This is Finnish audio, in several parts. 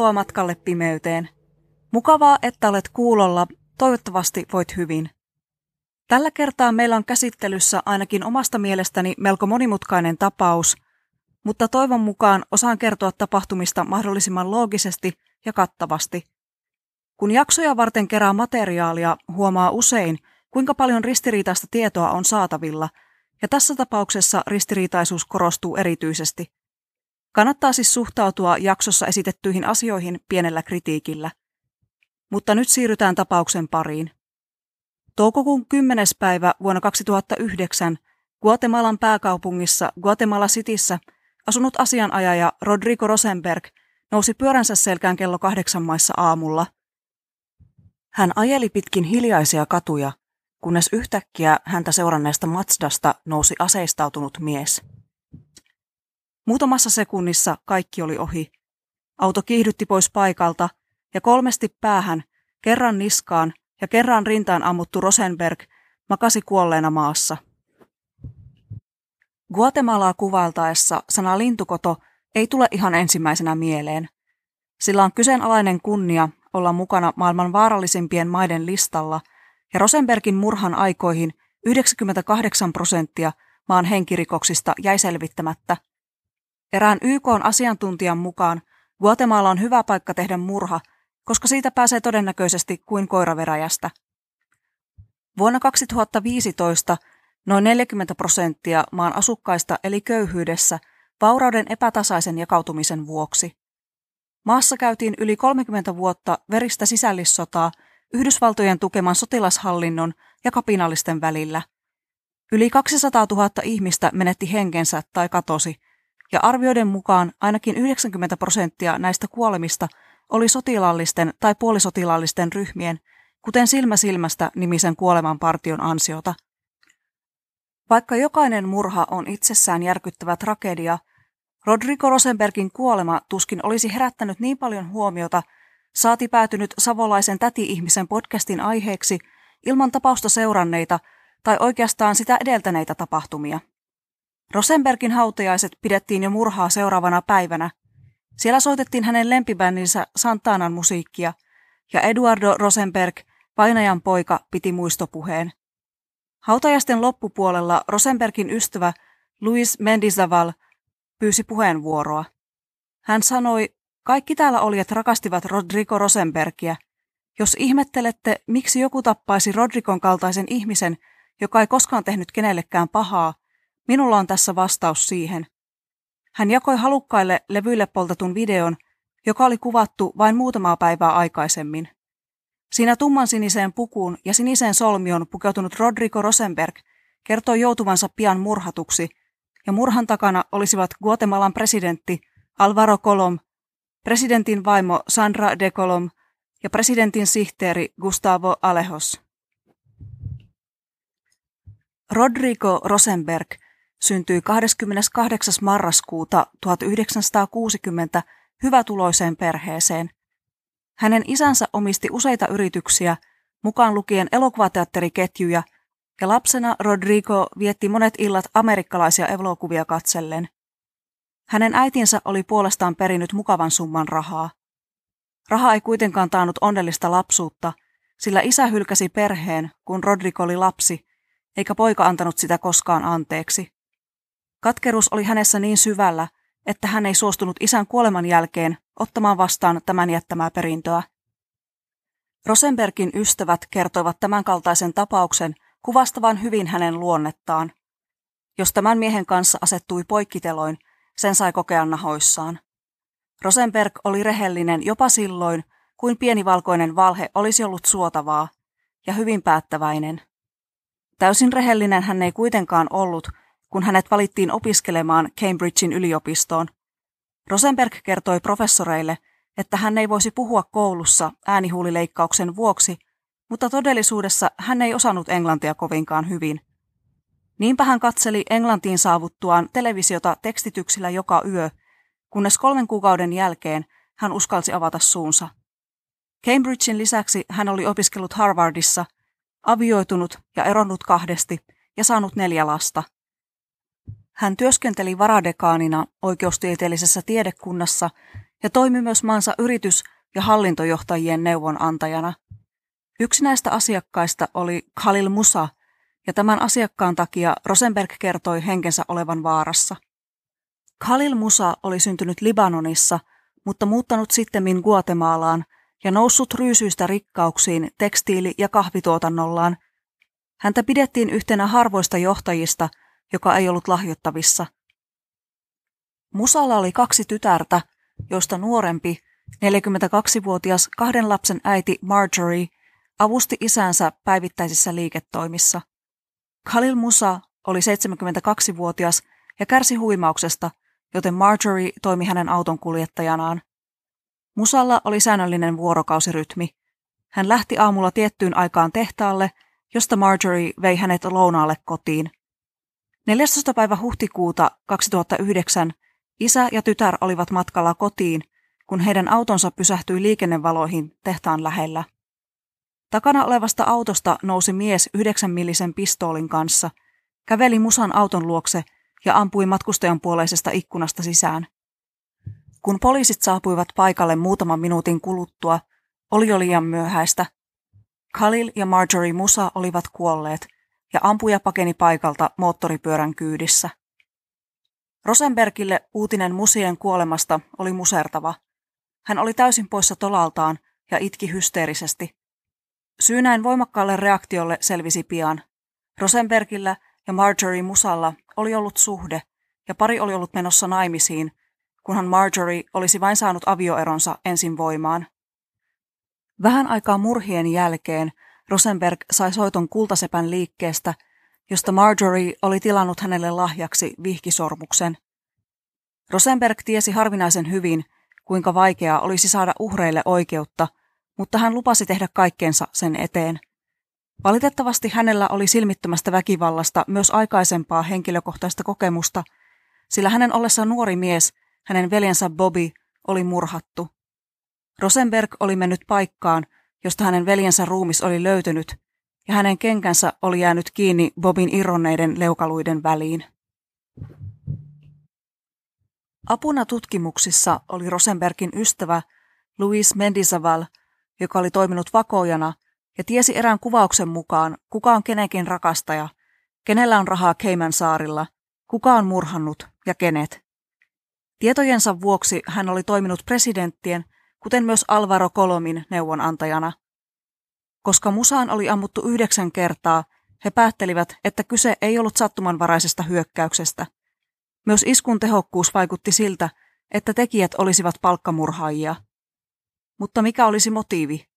tervetuloa matkalle pimeyteen. Mukavaa, että olet kuulolla. Toivottavasti voit hyvin. Tällä kertaa meillä on käsittelyssä ainakin omasta mielestäni melko monimutkainen tapaus, mutta toivon mukaan osaan kertoa tapahtumista mahdollisimman loogisesti ja kattavasti. Kun jaksoja varten kerää materiaalia, huomaa usein, kuinka paljon ristiriitaista tietoa on saatavilla, ja tässä tapauksessa ristiriitaisuus korostuu erityisesti – Kannattaa siis suhtautua jaksossa esitettyihin asioihin pienellä kritiikillä. Mutta nyt siirrytään tapauksen pariin. Toukokuun 10. päivä vuonna 2009 Guatemalan pääkaupungissa Guatemala Cityssä asunut asianajaja Rodrigo Rosenberg nousi pyöränsä selkään kello kahdeksan maissa aamulla. Hän ajeli pitkin hiljaisia katuja, kunnes yhtäkkiä häntä seuranneesta Matsdasta nousi aseistautunut mies. Muutamassa sekunnissa kaikki oli ohi. Auto kiihdytti pois paikalta ja kolmesti päähän, kerran niskaan ja kerran rintaan ammuttu Rosenberg makasi kuolleena maassa. Guatemalaa kuvailtaessa sana lintukoto ei tule ihan ensimmäisenä mieleen. Sillä on kyseenalainen kunnia olla mukana maailman vaarallisimpien maiden listalla, ja Rosenbergin murhan aikoihin 98 prosenttia maan henkirikoksista jäi selvittämättä – Erään YK asiantuntijan mukaan Guatemala on hyvä paikka tehdä murha, koska siitä pääsee todennäköisesti kuin koiraveräjästä. Vuonna 2015 noin 40 prosenttia maan asukkaista eli köyhyydessä vaurauden epätasaisen jakautumisen vuoksi. Maassa käytiin yli 30 vuotta veristä sisällissotaa Yhdysvaltojen tukeman sotilashallinnon ja kapinallisten välillä. Yli 200 000 ihmistä menetti henkensä tai katosi – ja arvioiden mukaan ainakin 90 prosenttia näistä kuolemista oli sotilaallisten tai puolisotilaallisten ryhmien, kuten Silmä silmästä nimisen kuolemanpartion ansiota. Vaikka jokainen murha on itsessään järkyttävä tragedia, Rodrigo Rosenbergin kuolema tuskin olisi herättänyt niin paljon huomiota, saati päätynyt savolaisen täti-ihmisen podcastin aiheeksi ilman tapausta seuranneita tai oikeastaan sitä edeltäneitä tapahtumia. Rosenbergin hautajaiset pidettiin jo murhaa seuraavana päivänä. Siellä soitettiin hänen lempibändinsä Santanan musiikkia, ja Eduardo Rosenberg, painajan poika, piti muistopuheen. Hautajaisten loppupuolella Rosenbergin ystävä Luis Mendizaval pyysi puheenvuoroa. Hän sanoi, kaikki täällä olijat rakastivat Rodrigo Rosenbergia. Jos ihmettelette, miksi joku tappaisi Rodrigon kaltaisen ihmisen, joka ei koskaan tehnyt kenellekään pahaa, Minulla on tässä vastaus siihen. Hän jakoi halukkaille levyille poltetun videon, joka oli kuvattu vain muutamaa päivää aikaisemmin. Siinä tumman siniseen pukuun ja siniseen solmion pukeutunut Rodrigo Rosenberg kertoi joutuvansa pian murhatuksi, ja murhan takana olisivat Guatemalan presidentti Alvaro Colom, presidentin vaimo Sandra de Colom ja presidentin sihteeri Gustavo Alejos. Rodrigo Rosenberg – syntyi 28. marraskuuta 1960 hyvätuloiseen perheeseen. Hänen isänsä omisti useita yrityksiä, mukaan lukien elokuvateatteriketjuja, ja lapsena Rodrigo vietti monet illat amerikkalaisia elokuvia katsellen. Hänen äitinsä oli puolestaan perinyt mukavan summan rahaa. Raha ei kuitenkaan taannut onnellista lapsuutta, sillä isä hylkäsi perheen, kun Rodrigo oli lapsi, eikä poika antanut sitä koskaan anteeksi. Katkeruus oli hänessä niin syvällä, että hän ei suostunut isän kuoleman jälkeen ottamaan vastaan tämän jättämää perintöä. Rosenbergin ystävät kertoivat tämänkaltaisen tapauksen kuvastavan hyvin hänen luonnettaan. Jos tämän miehen kanssa asettui poikkiteloin, sen sai kokea nahoissaan. Rosenberg oli rehellinen jopa silloin, kuin pieni valkoinen valhe olisi ollut suotavaa, ja hyvin päättäväinen. Täysin rehellinen hän ei kuitenkaan ollut, kun hänet valittiin opiskelemaan Cambridgein yliopistoon. Rosenberg kertoi professoreille, että hän ei voisi puhua koulussa äänihuulileikkauksen vuoksi, mutta todellisuudessa hän ei osannut englantia kovinkaan hyvin. Niinpä hän katseli Englantiin saavuttuaan televisiota tekstityksillä joka yö, kunnes kolmen kuukauden jälkeen hän uskalsi avata suunsa. Cambridgein lisäksi hän oli opiskellut Harvardissa, avioitunut ja eronnut kahdesti ja saanut neljä lasta – hän työskenteli varadekaanina oikeustieteellisessä tiedekunnassa ja toimi myös maansa yritys- ja hallintojohtajien neuvonantajana. Yksi näistä asiakkaista oli Khalil Musa, ja tämän asiakkaan takia Rosenberg kertoi henkensä olevan vaarassa. Khalil Musa oli syntynyt Libanonissa, mutta muuttanut sitten Guatemalaan ja noussut ryysyistä rikkauksiin tekstiili- ja kahvituotannollaan. Häntä pidettiin yhtenä harvoista johtajista, joka ei ollut lahjottavissa. Musalla oli kaksi tytärtä, joista nuorempi, 42-vuotias kahden lapsen äiti Marjorie, avusti isänsä päivittäisissä liiketoimissa. Khalil Musa oli 72-vuotias ja kärsi huimauksesta, joten Marjorie toimi hänen auton kuljettajanaan. Musalla oli säännöllinen vuorokausirytmi. Hän lähti aamulla tiettyyn aikaan tehtaalle, josta Marjorie vei hänet lounaalle kotiin. 14. päivä huhtikuuta 2009 isä ja tytär olivat matkalla kotiin, kun heidän autonsa pysähtyi liikennevaloihin tehtaan lähellä. Takana olevasta autosta nousi mies yhdeksän millisen pistoolin kanssa, käveli Musan auton luokse ja ampui matkustajan puoleisesta ikkunasta sisään. Kun poliisit saapuivat paikalle muutaman minuutin kuluttua, oli jo liian myöhäistä. Khalil ja Marjorie Musa olivat kuolleet, ja ampuja pakeni paikalta moottoripyörän kyydissä. Rosenbergille uutinen Musien kuolemasta oli musertava. Hän oli täysin poissa tolaltaan ja itki hysteerisesti. Syy näin voimakkaalle reaktiolle selvisi pian. Rosenbergillä ja Marjorie Musalla oli ollut suhde, ja pari oli ollut menossa naimisiin, kunhan Marjorie olisi vain saanut avioeronsa ensin voimaan. Vähän aikaa murhien jälkeen Rosenberg sai soiton kultasepän liikkeestä, josta Marjorie oli tilannut hänelle lahjaksi vihkisormuksen. Rosenberg tiesi harvinaisen hyvin, kuinka vaikeaa olisi saada uhreille oikeutta, mutta hän lupasi tehdä kaikkensa sen eteen. Valitettavasti hänellä oli silmittömästä väkivallasta myös aikaisempaa henkilökohtaista kokemusta, sillä hänen ollessa nuori mies, hänen veljensä Bobby, oli murhattu. Rosenberg oli mennyt paikkaan, josta hänen veljensä ruumis oli löytynyt, ja hänen kenkänsä oli jäänyt kiinni Bobin irronneiden leukaluiden väliin. Apuna tutkimuksissa oli Rosenbergin ystävä Louis Mendisaval, joka oli toiminut vakoojana ja tiesi erään kuvauksen mukaan, kuka on kenenkin rakastaja, kenellä on rahaa Keiman saarilla, kuka on murhannut ja kenet. Tietojensa vuoksi hän oli toiminut presidenttien, kuten myös Alvaro Kolomin neuvonantajana. Koska musaan oli ammuttu yhdeksän kertaa, he päättelivät, että kyse ei ollut sattumanvaraisesta hyökkäyksestä. Myös iskun tehokkuus vaikutti siltä, että tekijät olisivat palkkamurhaajia. Mutta mikä olisi motiivi?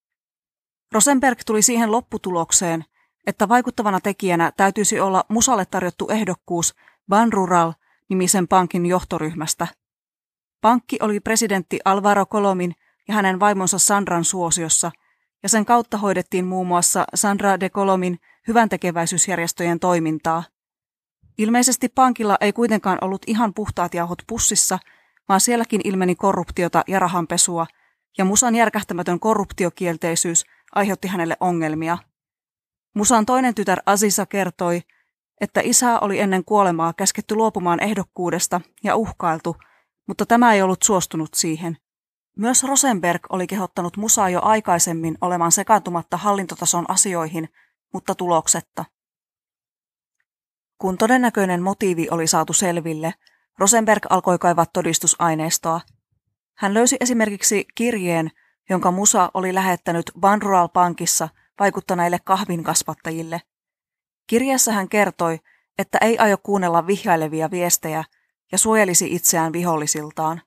Rosenberg tuli siihen lopputulokseen, että vaikuttavana tekijänä täytyisi olla musalle tarjottu ehdokkuus Banrural nimisen pankin johtoryhmästä. Pankki oli presidentti Alvaro Colomin ja hänen vaimonsa Sandran suosiossa, ja sen kautta hoidettiin muun muassa Sandra de Colomin hyväntekeväisyysjärjestöjen toimintaa. Ilmeisesti pankilla ei kuitenkaan ollut ihan puhtaat jauhot pussissa, vaan sielläkin ilmeni korruptiota ja rahanpesua, ja Musan järkähtämätön korruptiokielteisyys aiheutti hänelle ongelmia. Musan toinen tytär Aziza kertoi, että isää oli ennen kuolemaa käsketty luopumaan ehdokkuudesta ja uhkailtu, mutta tämä ei ollut suostunut siihen. Myös Rosenberg oli kehottanut Musaa jo aikaisemmin olemaan sekaantumatta hallintotason asioihin, mutta tuloksetta. Kun todennäköinen motiivi oli saatu selville, Rosenberg alkoi kaivaa todistusaineistoa. Hän löysi esimerkiksi kirjeen, jonka Musa oli lähettänyt Banrural Pankissa vaikuttaneille kahvinkasvattajille. Kirjassa hän kertoi, että ei aio kuunnella vihjailevia viestejä ja suojelisi itseään vihollisiltaan.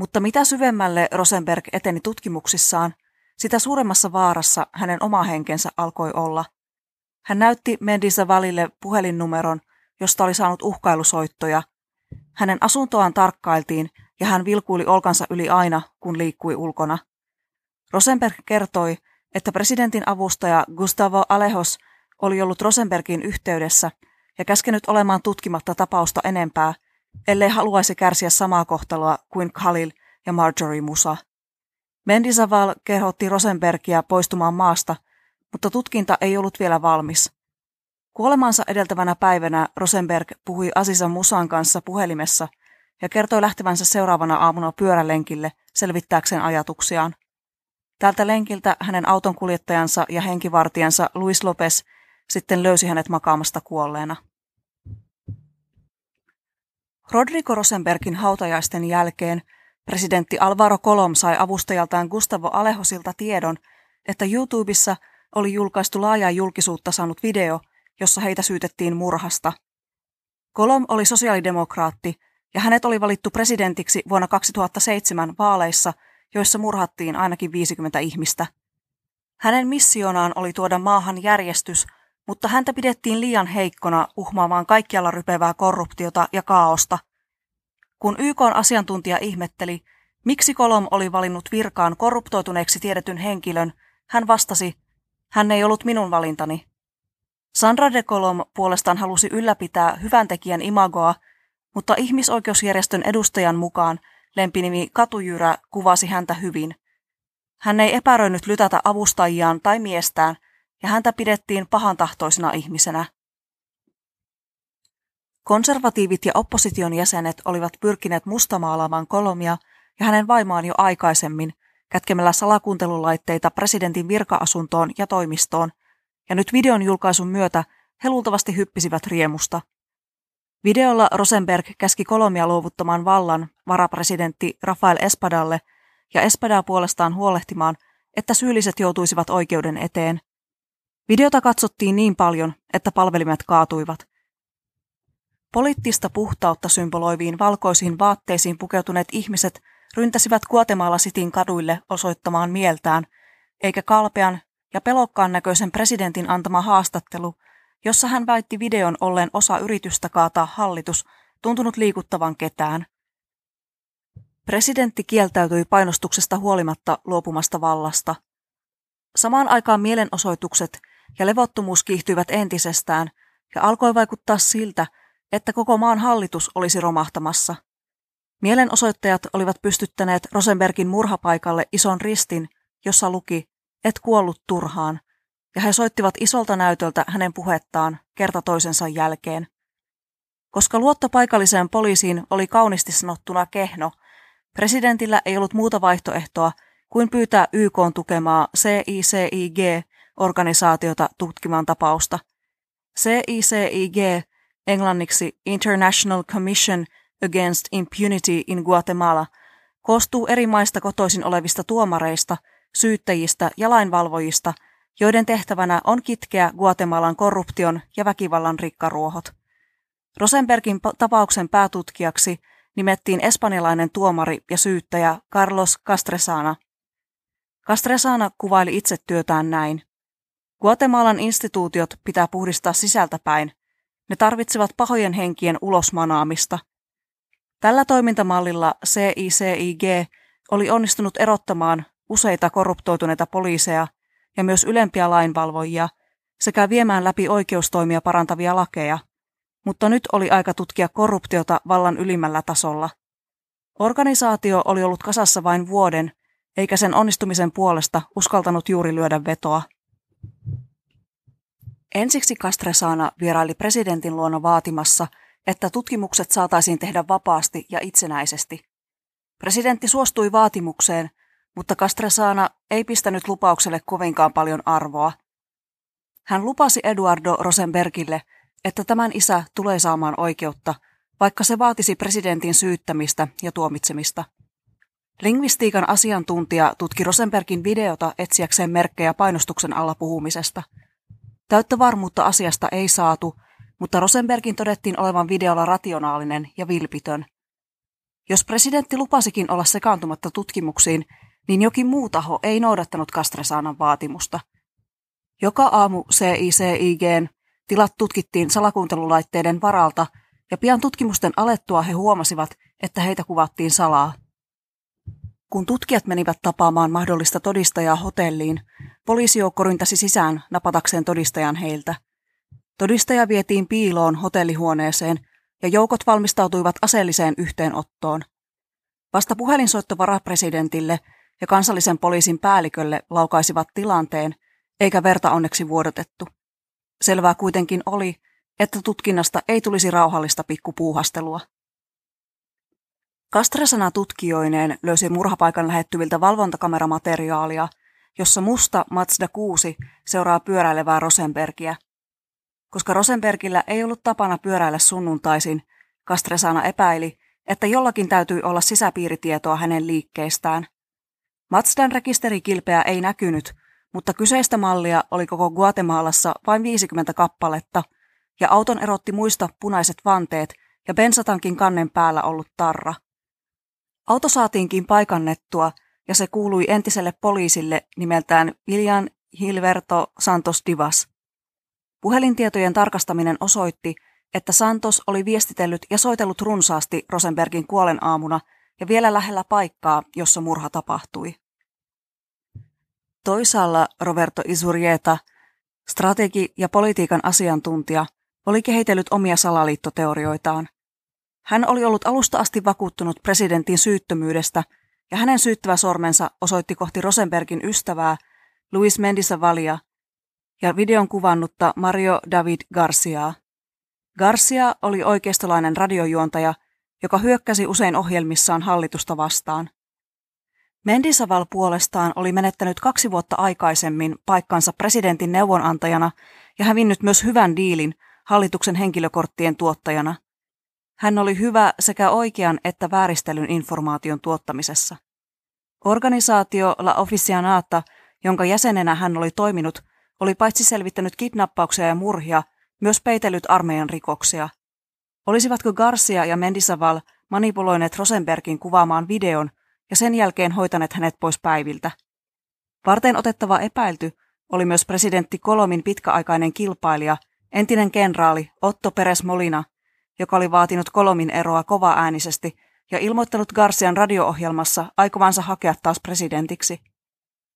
Mutta mitä syvemmälle Rosenberg eteni tutkimuksissaan, sitä suuremmassa vaarassa hänen oma henkensä alkoi olla. Hän näytti Mendisa Valille puhelinnumeron, josta oli saanut uhkailusoittoja. Hänen asuntoaan tarkkailtiin ja hän vilkuili olkansa yli aina, kun liikkui ulkona. Rosenberg kertoi, että presidentin avustaja Gustavo Alejos oli ollut Rosenbergin yhteydessä ja käskenyt olemaan tutkimatta tapausta enempää, ellei haluaisi kärsiä samaa kohtelua kuin Khalil ja Marjorie Musa. Mendisaval kehotti Rosenbergia poistumaan maasta, mutta tutkinta ei ollut vielä valmis. Kuolemansa edeltävänä päivänä Rosenberg puhui Asisa Musan kanssa puhelimessa ja kertoi lähtevänsä seuraavana aamuna pyörälenkille selvittääkseen ajatuksiaan. Tältä lenkiltä hänen auton kuljettajansa ja henkivartijansa Luis Lopez sitten löysi hänet makaamasta kuolleena. Rodrigo Rosenbergin hautajaisten jälkeen presidentti Alvaro Colom sai avustajaltaan Gustavo Alehosilta tiedon, että YouTubessa oli julkaistu laajaa julkisuutta saanut video, jossa heitä syytettiin murhasta. Colom oli sosiaalidemokraatti ja hänet oli valittu presidentiksi vuonna 2007 vaaleissa, joissa murhattiin ainakin 50 ihmistä. Hänen missionaan oli tuoda maahan järjestys, mutta häntä pidettiin liian heikkona uhmaamaan kaikkialla rypevää korruptiota ja kaaosta. Kun YK asiantuntija ihmetteli, miksi Kolom oli valinnut virkaan korruptoituneeksi tiedetyn henkilön, hän vastasi, hän ei ollut minun valintani. Sandra de Colom puolestaan halusi ylläpitää hyvän tekijän imagoa, mutta ihmisoikeusjärjestön edustajan mukaan lempinimi Katujyrä kuvasi häntä hyvin. Hän ei epäröinyt lytätä avustajiaan tai miestään, ja häntä pidettiin pahantahtoisena ihmisenä. Konservatiivit ja opposition jäsenet olivat pyrkineet mustamaalaamaan Kolomia ja hänen vaimoaan jo aikaisemmin, kätkemällä salakuuntelulaitteita presidentin virka-asuntoon ja toimistoon, ja nyt videon julkaisun myötä he luultavasti hyppisivät riemusta. Videolla Rosenberg käski Kolomia luovuttamaan vallan varapresidentti Rafael Espadalle ja Espadaa puolestaan huolehtimaan, että syylliset joutuisivat oikeuden eteen. Videota katsottiin niin paljon, että palvelimet kaatuivat. Poliittista puhtautta symboloiviin valkoisiin vaatteisiin pukeutuneet ihmiset ryntäsivät Guatemala Cityn kaduille osoittamaan mieltään, eikä kalpean ja pelokkaan näköisen presidentin antama haastattelu, jossa hän väitti videon olleen osa yritystä kaataa hallitus, tuntunut liikuttavan ketään. Presidentti kieltäytyi painostuksesta huolimatta luopumasta vallasta. Samaan aikaan mielenosoitukset ja levottomuus kiihtyivät entisestään ja alkoi vaikuttaa siltä, että koko maan hallitus olisi romahtamassa. Mielenosoittajat olivat pystyttäneet Rosenbergin murhapaikalle ison ristin, jossa luki, et kuollut turhaan, ja he soittivat isolta näytöltä hänen puhettaan kerta toisensa jälkeen. Koska luotto paikalliseen poliisiin oli kaunisti sanottuna kehno, presidentillä ei ollut muuta vaihtoehtoa kuin pyytää YK tukemaa CICIG-organisaatiota tutkimaan tapausta. CICIG englanniksi International Commission Against Impunity in Guatemala, koostuu eri maista kotoisin olevista tuomareista, syyttäjistä ja lainvalvojista, joiden tehtävänä on kitkeä Guatemalan korruption ja väkivallan rikkaruohot. Rosenbergin tapauksen päätutkijaksi nimettiin espanjalainen tuomari ja syyttäjä Carlos Castresana. Castresana kuvaili itse työtään näin. Guatemalan instituutiot pitää puhdistaa sisältäpäin, ne tarvitsevat pahojen henkien ulosmanaamista. Tällä toimintamallilla CICIG oli onnistunut erottamaan useita korruptoituneita poliiseja ja myös ylempiä lainvalvojia sekä viemään läpi oikeustoimia parantavia lakeja, mutta nyt oli aika tutkia korruptiota vallan ylimmällä tasolla. Organisaatio oli ollut kasassa vain vuoden, eikä sen onnistumisen puolesta uskaltanut juuri lyödä vetoa. Ensiksi Castresana vieraili presidentin luona vaatimassa, että tutkimukset saataisiin tehdä vapaasti ja itsenäisesti. Presidentti suostui vaatimukseen, mutta Castresana ei pistänyt lupaukselle kovinkaan paljon arvoa. Hän lupasi Eduardo Rosenbergille, että tämän isä tulee saamaan oikeutta, vaikka se vaatisi presidentin syyttämistä ja tuomitsemista. Lingvistiikan asiantuntija tutki Rosenbergin videota etsiäkseen merkkejä painostuksen alla puhumisesta – Täyttä varmuutta asiasta ei saatu, mutta Rosenbergin todettiin olevan videolla rationaalinen ja vilpitön. Jos presidentti lupasikin olla sekaantumatta tutkimuksiin, niin jokin muu taho ei noudattanut Kastresaanan vaatimusta. Joka aamu CICIGn tilat tutkittiin salakuuntelulaitteiden varalta, ja pian tutkimusten alettua he huomasivat, että heitä kuvattiin salaa. Kun tutkijat menivät tapaamaan mahdollista todistajaa hotelliin, poliisijoukko ryntäsi sisään napatakseen todistajan heiltä. Todistaja vietiin piiloon hotellihuoneeseen ja joukot valmistautuivat aseelliseen yhteenottoon. Vasta puhelinsoitto varapresidentille ja kansallisen poliisin päällikölle laukaisivat tilanteen, eikä verta onneksi vuodotettu. Selvää kuitenkin oli, että tutkinnasta ei tulisi rauhallista pikkupuuhastelua. Kastresana tutkijoineen löysi murhapaikan lähettyviltä valvontakameramateriaalia, jossa musta Mazda 6 seuraa pyöräilevää Rosenbergia. Koska Rosenbergillä ei ollut tapana pyöräillä sunnuntaisin, Kastresana epäili, että jollakin täytyi olla sisäpiiritietoa hänen liikkeestään. Mazdan rekisterikilpeä ei näkynyt, mutta kyseistä mallia oli koko Guatemalassa vain 50 kappaletta, ja auton erotti muista punaiset vanteet ja bensatankin kannen päällä ollut tarra. Auto saatiinkin paikannettua, ja se kuului entiselle poliisille nimeltään Viljan Hilverto Santos Divas. Puhelintietojen tarkastaminen osoitti, että Santos oli viestitellyt ja soitellut runsaasti Rosenbergin kuolen aamuna ja vielä lähellä paikkaa, jossa murha tapahtui. Toisaalla Roberto Isurieta, strategi ja politiikan asiantuntija, oli kehitellyt omia salaliittoteorioitaan. Hän oli ollut alusta asti vakuuttunut presidentin syyttömyydestä ja hänen syyttävä sormensa osoitti kohti Rosenbergin ystävää Luis Mendisavalia ja videon kuvannutta Mario David Garciaa. Garcia oli oikeistolainen radiojuontaja, joka hyökkäsi usein ohjelmissaan hallitusta vastaan. Mendisaval puolestaan oli menettänyt kaksi vuotta aikaisemmin paikkansa presidentin neuvonantajana ja hävinnyt myös hyvän diilin hallituksen henkilökorttien tuottajana. Hän oli hyvä sekä oikean että vääristelyn informaation tuottamisessa. Organisaatio La Officianata, jonka jäsenenä hän oli toiminut, oli paitsi selvittänyt kidnappauksia ja murhia, myös peitellyt armeijan rikoksia. Olisivatko Garcia ja Mendisaval manipuloineet Rosenbergin kuvaamaan videon ja sen jälkeen hoitaneet hänet pois päiviltä? Varten otettava epäilty oli myös presidentti Kolomin pitkäaikainen kilpailija, entinen kenraali Otto Peres Molina, joka oli vaatinut Kolomin eroa kova äänisesti ja ilmoittanut Garcian radio-ohjelmassa aikovansa hakea taas presidentiksi.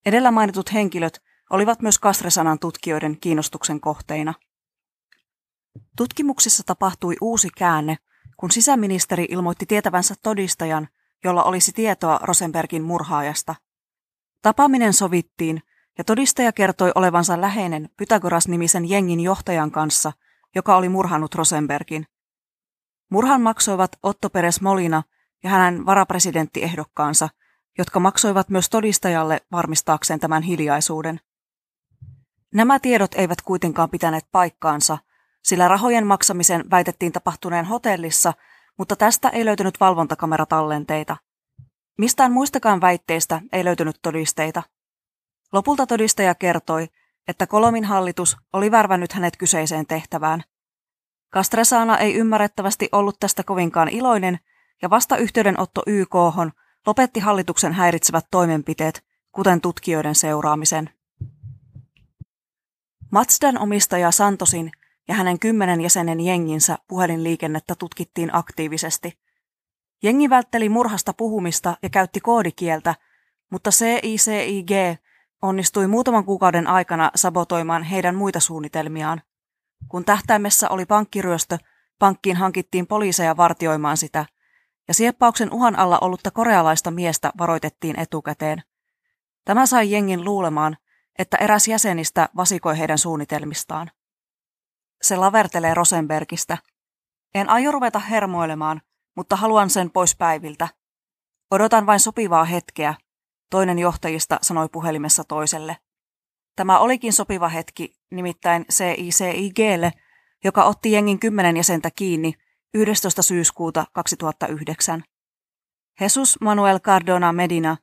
Edellä mainitut henkilöt olivat myös Kastresanan tutkijoiden kiinnostuksen kohteina. Tutkimuksissa tapahtui uusi käänne, kun sisäministeri ilmoitti tietävänsä todistajan, jolla olisi tietoa Rosenbergin murhaajasta. Tapaaminen sovittiin, ja todistaja kertoi olevansa läheinen Pythagoras-nimisen jengin johtajan kanssa, joka oli murhannut Rosenbergin. Murhan maksoivat Otto Peres Molina ja hänen varapresidenttiehdokkaansa, jotka maksoivat myös todistajalle varmistaakseen tämän hiljaisuuden. Nämä tiedot eivät kuitenkaan pitäneet paikkaansa, sillä rahojen maksamisen väitettiin tapahtuneen hotellissa, mutta tästä ei löytynyt valvontakameratallenteita. Mistään muistakaan väitteistä ei löytynyt todisteita. Lopulta todistaja kertoi, että Kolomin hallitus oli värvännyt hänet kyseiseen tehtävään. Kastresana ei ymmärrettävästi ollut tästä kovinkaan iloinen, ja vasta yhteydenotto YK lopetti hallituksen häiritsevät toimenpiteet, kuten tutkijoiden seuraamisen. Mazdan omistaja Santosin ja hänen kymmenen jäsenen jenginsä puhelinliikennettä tutkittiin aktiivisesti. Jengi vältteli murhasta puhumista ja käytti koodikieltä, mutta CICIG onnistui muutaman kuukauden aikana sabotoimaan heidän muita suunnitelmiaan. Kun tähtäimessä oli pankkiryöstö, pankkiin hankittiin poliiseja vartioimaan sitä, ja sieppauksen uhan alla ollutta korealaista miestä varoitettiin etukäteen. Tämä sai jengin luulemaan, että eräs jäsenistä vasikoi heidän suunnitelmistaan. Se lavertelee Rosenbergistä. En aio ruveta hermoilemaan, mutta haluan sen pois päiviltä. Odotan vain sopivaa hetkeä, toinen johtajista sanoi puhelimessa toiselle. Tämä olikin sopiva hetki, nimittäin CICIGlle, joka otti jengin kymmenen jäsentä kiinni 11. syyskuuta 2009. Jesus Manuel Cardona Medina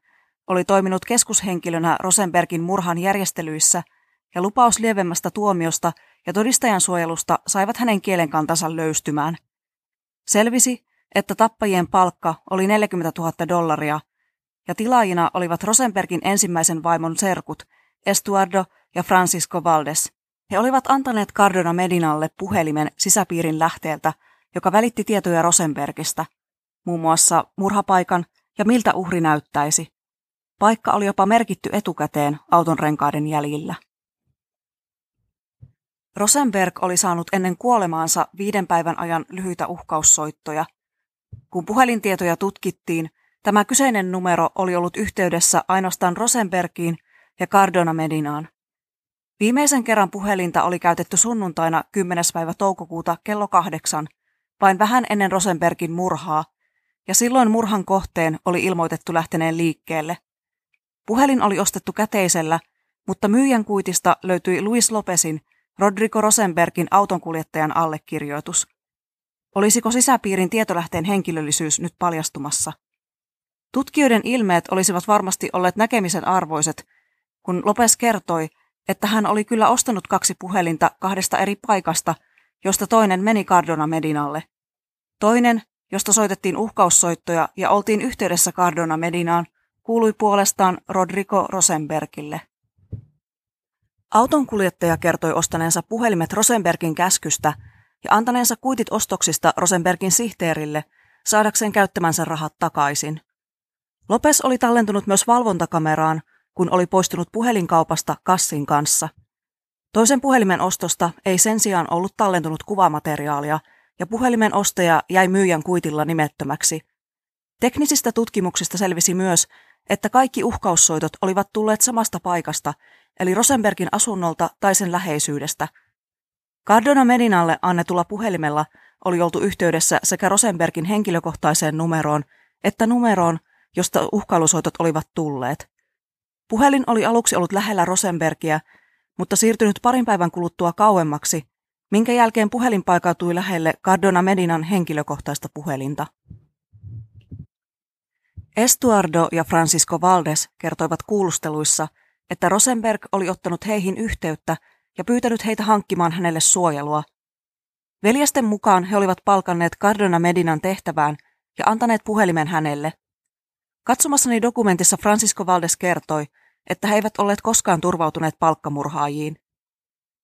oli toiminut keskushenkilönä Rosenbergin murhan järjestelyissä ja lupaus lievemmästä tuomiosta ja todistajan suojelusta saivat hänen kielenkantansa löystymään. Selvisi, että tappajien palkka oli 40 000 dollaria ja tilaajina olivat Rosenbergin ensimmäisen vaimon serkut Estuardo ja Francisco Valdes. He olivat antaneet Cardona Medinalle puhelimen sisäpiirin lähteeltä, joka välitti tietoja Rosenbergista, muun muassa murhapaikan ja miltä uhri näyttäisi. Paikka oli jopa merkitty etukäteen auton renkaiden jäljillä. Rosenberg oli saanut ennen kuolemaansa viiden päivän ajan lyhyitä uhkaussoittoja. Kun puhelintietoja tutkittiin, tämä kyseinen numero oli ollut yhteydessä ainoastaan Rosenbergiin ja Cardona Medinaan. Viimeisen kerran puhelinta oli käytetty sunnuntaina 10. päivä toukokuuta kello kahdeksan, vain vähän ennen Rosenbergin murhaa, ja silloin murhan kohteen oli ilmoitettu lähteneen liikkeelle. Puhelin oli ostettu käteisellä, mutta myyjän kuitista löytyi Luis Lopesin, Rodrigo Rosenbergin autonkuljettajan allekirjoitus. Olisiko sisäpiirin tietolähteen henkilöllisyys nyt paljastumassa? Tutkijoiden ilmeet olisivat varmasti olleet näkemisen arvoiset, kun Lopes kertoi, että hän oli kyllä ostanut kaksi puhelinta kahdesta eri paikasta, josta toinen meni Cardona Medinalle. Toinen, josta soitettiin uhkaussoittoja ja oltiin yhteydessä Cardona Medinaan, kuului puolestaan Rodrigo Rosenbergille. Autonkuljettaja kertoi ostaneensa puhelimet Rosenbergin käskystä ja antaneensa kuitit ostoksista Rosenbergin sihteerille saadakseen käyttämänsä rahat takaisin. Lopes oli tallentunut myös valvontakameraan, kun oli poistunut puhelinkaupasta kassin kanssa. Toisen puhelimen ostosta ei sen sijaan ollut tallentunut kuvamateriaalia, ja puhelimen ostaja jäi myyjän kuitilla nimettömäksi. Teknisistä tutkimuksista selvisi myös, että kaikki uhkaussoitot olivat tulleet samasta paikasta, eli Rosenbergin asunnolta tai sen läheisyydestä. Cardona Medinalle annetulla puhelimella oli oltu yhteydessä sekä Rosenbergin henkilökohtaiseen numeroon että numeroon, josta uhkailusoitot olivat tulleet. Puhelin oli aluksi ollut lähellä Rosenbergia, mutta siirtynyt parin päivän kuluttua kauemmaksi, minkä jälkeen puhelin paikautui lähelle Cardona Medinan henkilökohtaista puhelinta. Estuardo ja Francisco Valdes kertoivat kuulusteluissa, että Rosenberg oli ottanut heihin yhteyttä ja pyytänyt heitä hankkimaan hänelle suojelua. Veljesten mukaan he olivat palkanneet Cardona Medinan tehtävään ja antaneet puhelimen hänelle. Katsomassani dokumentissa Francisco Valdes kertoi, että he eivät olleet koskaan turvautuneet palkkamurhaajiin.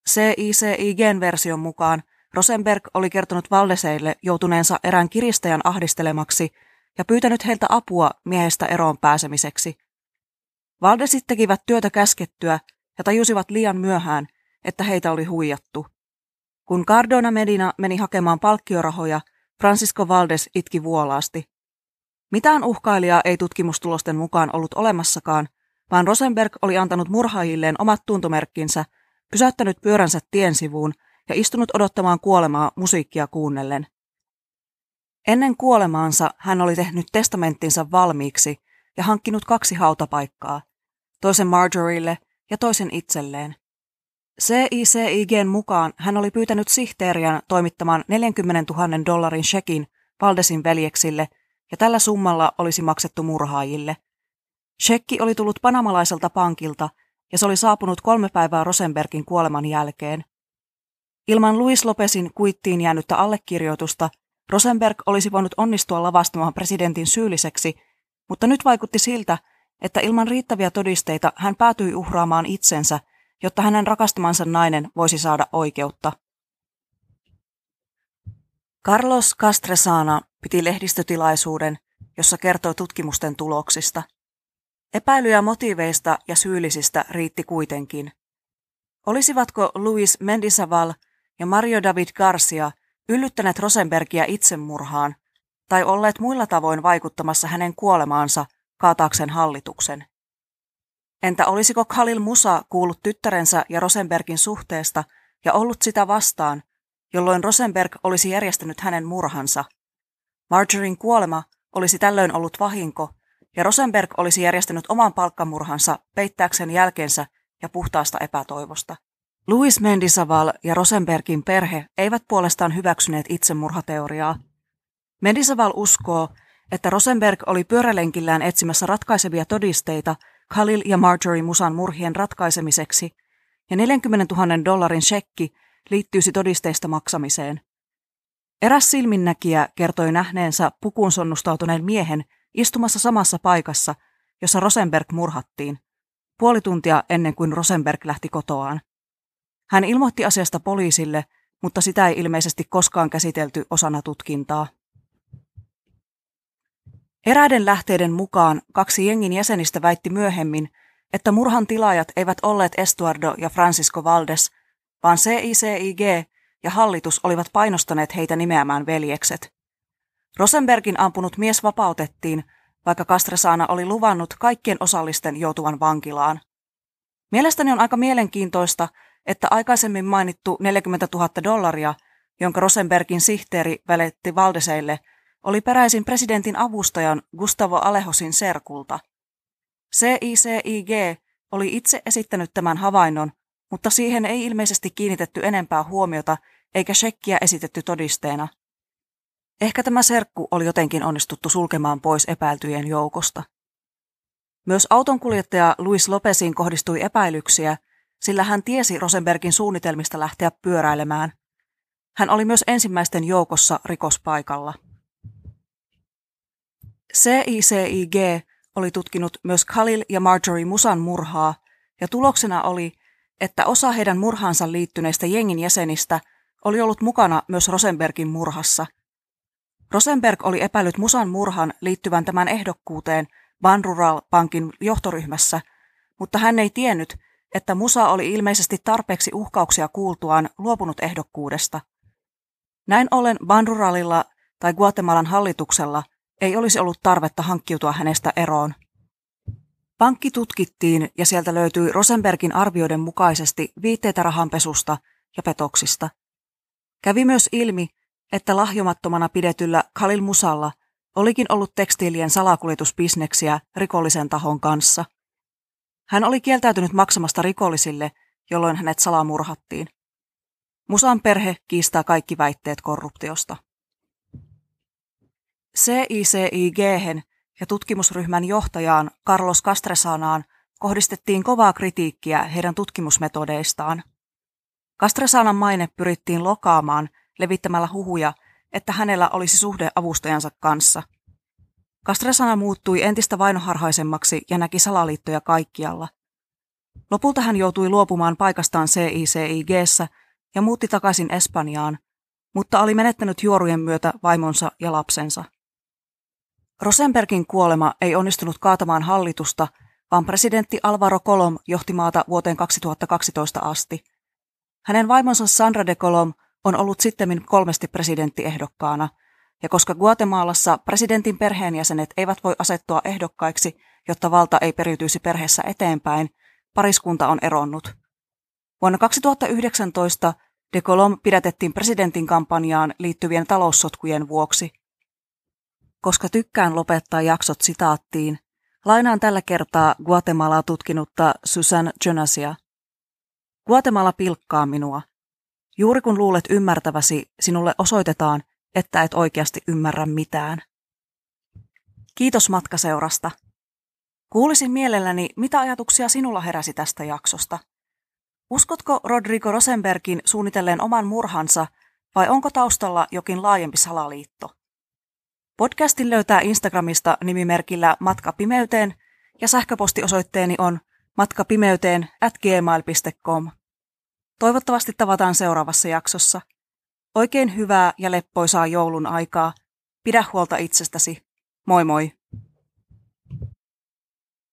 CICIGn version mukaan Rosenberg oli kertonut Valdeseille joutuneensa erään kiristäjän ahdistelemaksi ja pyytänyt heiltä apua miehestä eroon pääsemiseksi. Valdesit tekivät työtä käskettyä ja tajusivat liian myöhään, että heitä oli huijattu. Kun Cardona Medina meni hakemaan palkkiorahoja, Francisco Valdes itki vuolaasti. Mitään uhkailijaa ei tutkimustulosten mukaan ollut olemassakaan, vaan Rosenberg oli antanut murhaajilleen omat tuntomerkkinsä, pysäyttänyt pyöränsä tien sivuun ja istunut odottamaan kuolemaa musiikkia kuunnellen. Ennen kuolemaansa hän oli tehnyt testamenttinsa valmiiksi ja hankkinut kaksi hautapaikkaa, toisen Marjorille ja toisen itselleen. CICIGn mukaan hän oli pyytänyt sihteeriän toimittamaan 40 000 dollarin shekin Valdesin veljeksille ja tällä summalla olisi maksettu murhaajille. Shekki oli tullut panamalaiselta pankilta ja se oli saapunut kolme päivää Rosenbergin kuoleman jälkeen. Ilman Luis Lopesin kuittiin jäänyttä allekirjoitusta Rosenberg olisi voinut onnistua lavastamaan presidentin syylliseksi, mutta nyt vaikutti siltä, että ilman riittäviä todisteita hän päätyi uhraamaan itsensä, jotta hänen rakastamansa nainen voisi saada oikeutta. Carlos Castresana piti lehdistötilaisuuden, jossa kertoi tutkimusten tuloksista. Epäilyjä motiiveista ja syyllisistä riitti kuitenkin. Olisivatko Luis Mendisaval ja Mario David Garcia yllyttäneet Rosenbergia itsemurhaan tai olleet muilla tavoin vaikuttamassa hänen kuolemaansa kaataakseen hallituksen? Entä olisiko Khalil Musa kuullut tyttärensä ja Rosenbergin suhteesta ja ollut sitä vastaan, jolloin Rosenberg olisi järjestänyt hänen murhansa? Marjorin kuolema olisi tällöin ollut vahinko, ja Rosenberg olisi järjestänyt oman palkkamurhansa peittääkseen jälkeensä ja puhtaasta epätoivosta. Louis Mendisaval ja Rosenbergin perhe eivät puolestaan hyväksyneet itsemurhateoriaa. Mendisaval uskoo, että Rosenberg oli pyörälenkillään etsimässä ratkaisevia todisteita Khalil ja Marjorie Musan murhien ratkaisemiseksi, ja 40 000 dollarin shekki liittyisi todisteista maksamiseen. Eräs silminnäkijä kertoi nähneensä pukuun sonnustautuneen miehen istumassa samassa paikassa, jossa Rosenberg murhattiin, puoli tuntia ennen kuin Rosenberg lähti kotoaan. Hän ilmoitti asiasta poliisille, mutta sitä ei ilmeisesti koskaan käsitelty osana tutkintaa. Eräiden lähteiden mukaan kaksi jengin jäsenistä väitti myöhemmin, että murhan tilaajat eivät olleet Estuardo ja Francisco Valdes, vaan CICIG ja hallitus olivat painostaneet heitä nimeämään veljekset. Rosenbergin ampunut mies vapautettiin, vaikka Castresana oli luvannut kaikkien osallisten joutuvan vankilaan. Mielestäni on aika mielenkiintoista, että aikaisemmin mainittu 40 000 dollaria, jonka Rosenbergin sihteeri väletti Valdeseille, oli peräisin presidentin avustajan Gustavo Alehosin serkulta. CICIG oli itse esittänyt tämän havainnon, mutta siihen ei ilmeisesti kiinnitetty enempää huomiota eikä shekkiä esitetty todisteena. Ehkä tämä serkku oli jotenkin onnistuttu sulkemaan pois epäiltyjen joukosta. Myös autonkuljettaja Luis Lopesiin kohdistui epäilyksiä, sillä hän tiesi Rosenbergin suunnitelmista lähteä pyöräilemään. Hän oli myös ensimmäisten joukossa rikospaikalla. CICIG oli tutkinut myös Khalil ja Marjorie Musan murhaa, ja tuloksena oli, että osa heidän murhaansa liittyneistä jengin jäsenistä oli ollut mukana myös Rosenbergin murhassa. Rosenberg oli epäillyt Musan murhan liittyvän tämän ehdokkuuteen Banrural Bankin johtoryhmässä, mutta hän ei tiennyt, että Musa oli ilmeisesti tarpeeksi uhkauksia kuultuaan luopunut ehdokkuudesta. Näin ollen Banruralilla tai Guatemalan hallituksella ei olisi ollut tarvetta hankkiutua hänestä eroon. Pankki tutkittiin ja sieltä löytyi Rosenbergin arvioiden mukaisesti viitteitä rahanpesusta ja petoksista. Kävi myös ilmi, että lahjomattomana pidetyllä Khalil Musalla olikin ollut tekstiilien salakuljetusbisneksiä rikollisen tahon kanssa. Hän oli kieltäytynyt maksamasta rikollisille, jolloin hänet salamurhattiin. Musan perhe kiistää kaikki väitteet korruptiosta. CICIG ja tutkimusryhmän johtajaan Carlos Castresanaan kohdistettiin kovaa kritiikkiä heidän tutkimusmetodeistaan. Castresanan maine pyrittiin lokaamaan levittämällä huhuja, että hänellä olisi suhde avustajansa kanssa. Castresana muuttui entistä vainoharhaisemmaksi ja näki salaliittoja kaikkialla. Lopulta hän joutui luopumaan paikastaan CICIGssä ja muutti takaisin Espanjaan, mutta oli menettänyt juorujen myötä vaimonsa ja lapsensa. Rosenbergin kuolema ei onnistunut kaatamaan hallitusta, vaan presidentti Alvaro Colom johti maata vuoteen 2012 asti. Hänen vaimonsa Sandra de Colom on ollut sittemmin kolmesti presidenttiehdokkaana, ja koska Guatemalassa presidentin perheenjäsenet eivät voi asettua ehdokkaiksi, jotta valta ei periytyisi perheessä eteenpäin, pariskunta on eronnut. Vuonna 2019 de Colom pidätettiin presidentin kampanjaan liittyvien taloussotkujen vuoksi – koska tykkään lopettaa jaksot sitaattiin, lainaan tällä kertaa Guatemalaa tutkinutta Susan Jonasia. Guatemala pilkkaa minua. Juuri kun luulet ymmärtäväsi, sinulle osoitetaan, että et oikeasti ymmärrä mitään. Kiitos matkaseurasta. Kuulisin mielelläni, mitä ajatuksia sinulla heräsi tästä jaksosta. Uskotko Rodrigo Rosenbergin suunnitelleen oman murhansa vai onko taustalla jokin laajempi salaliitto? Podcastin löytää Instagramista nimimerkillä Matka pimeyteen ja sähköpostiosoitteeni on matkapimeyteen at gmail.com. Toivottavasti tavataan seuraavassa jaksossa. Oikein hyvää ja leppoisaa joulun aikaa. Pidä huolta itsestäsi. Moi moi!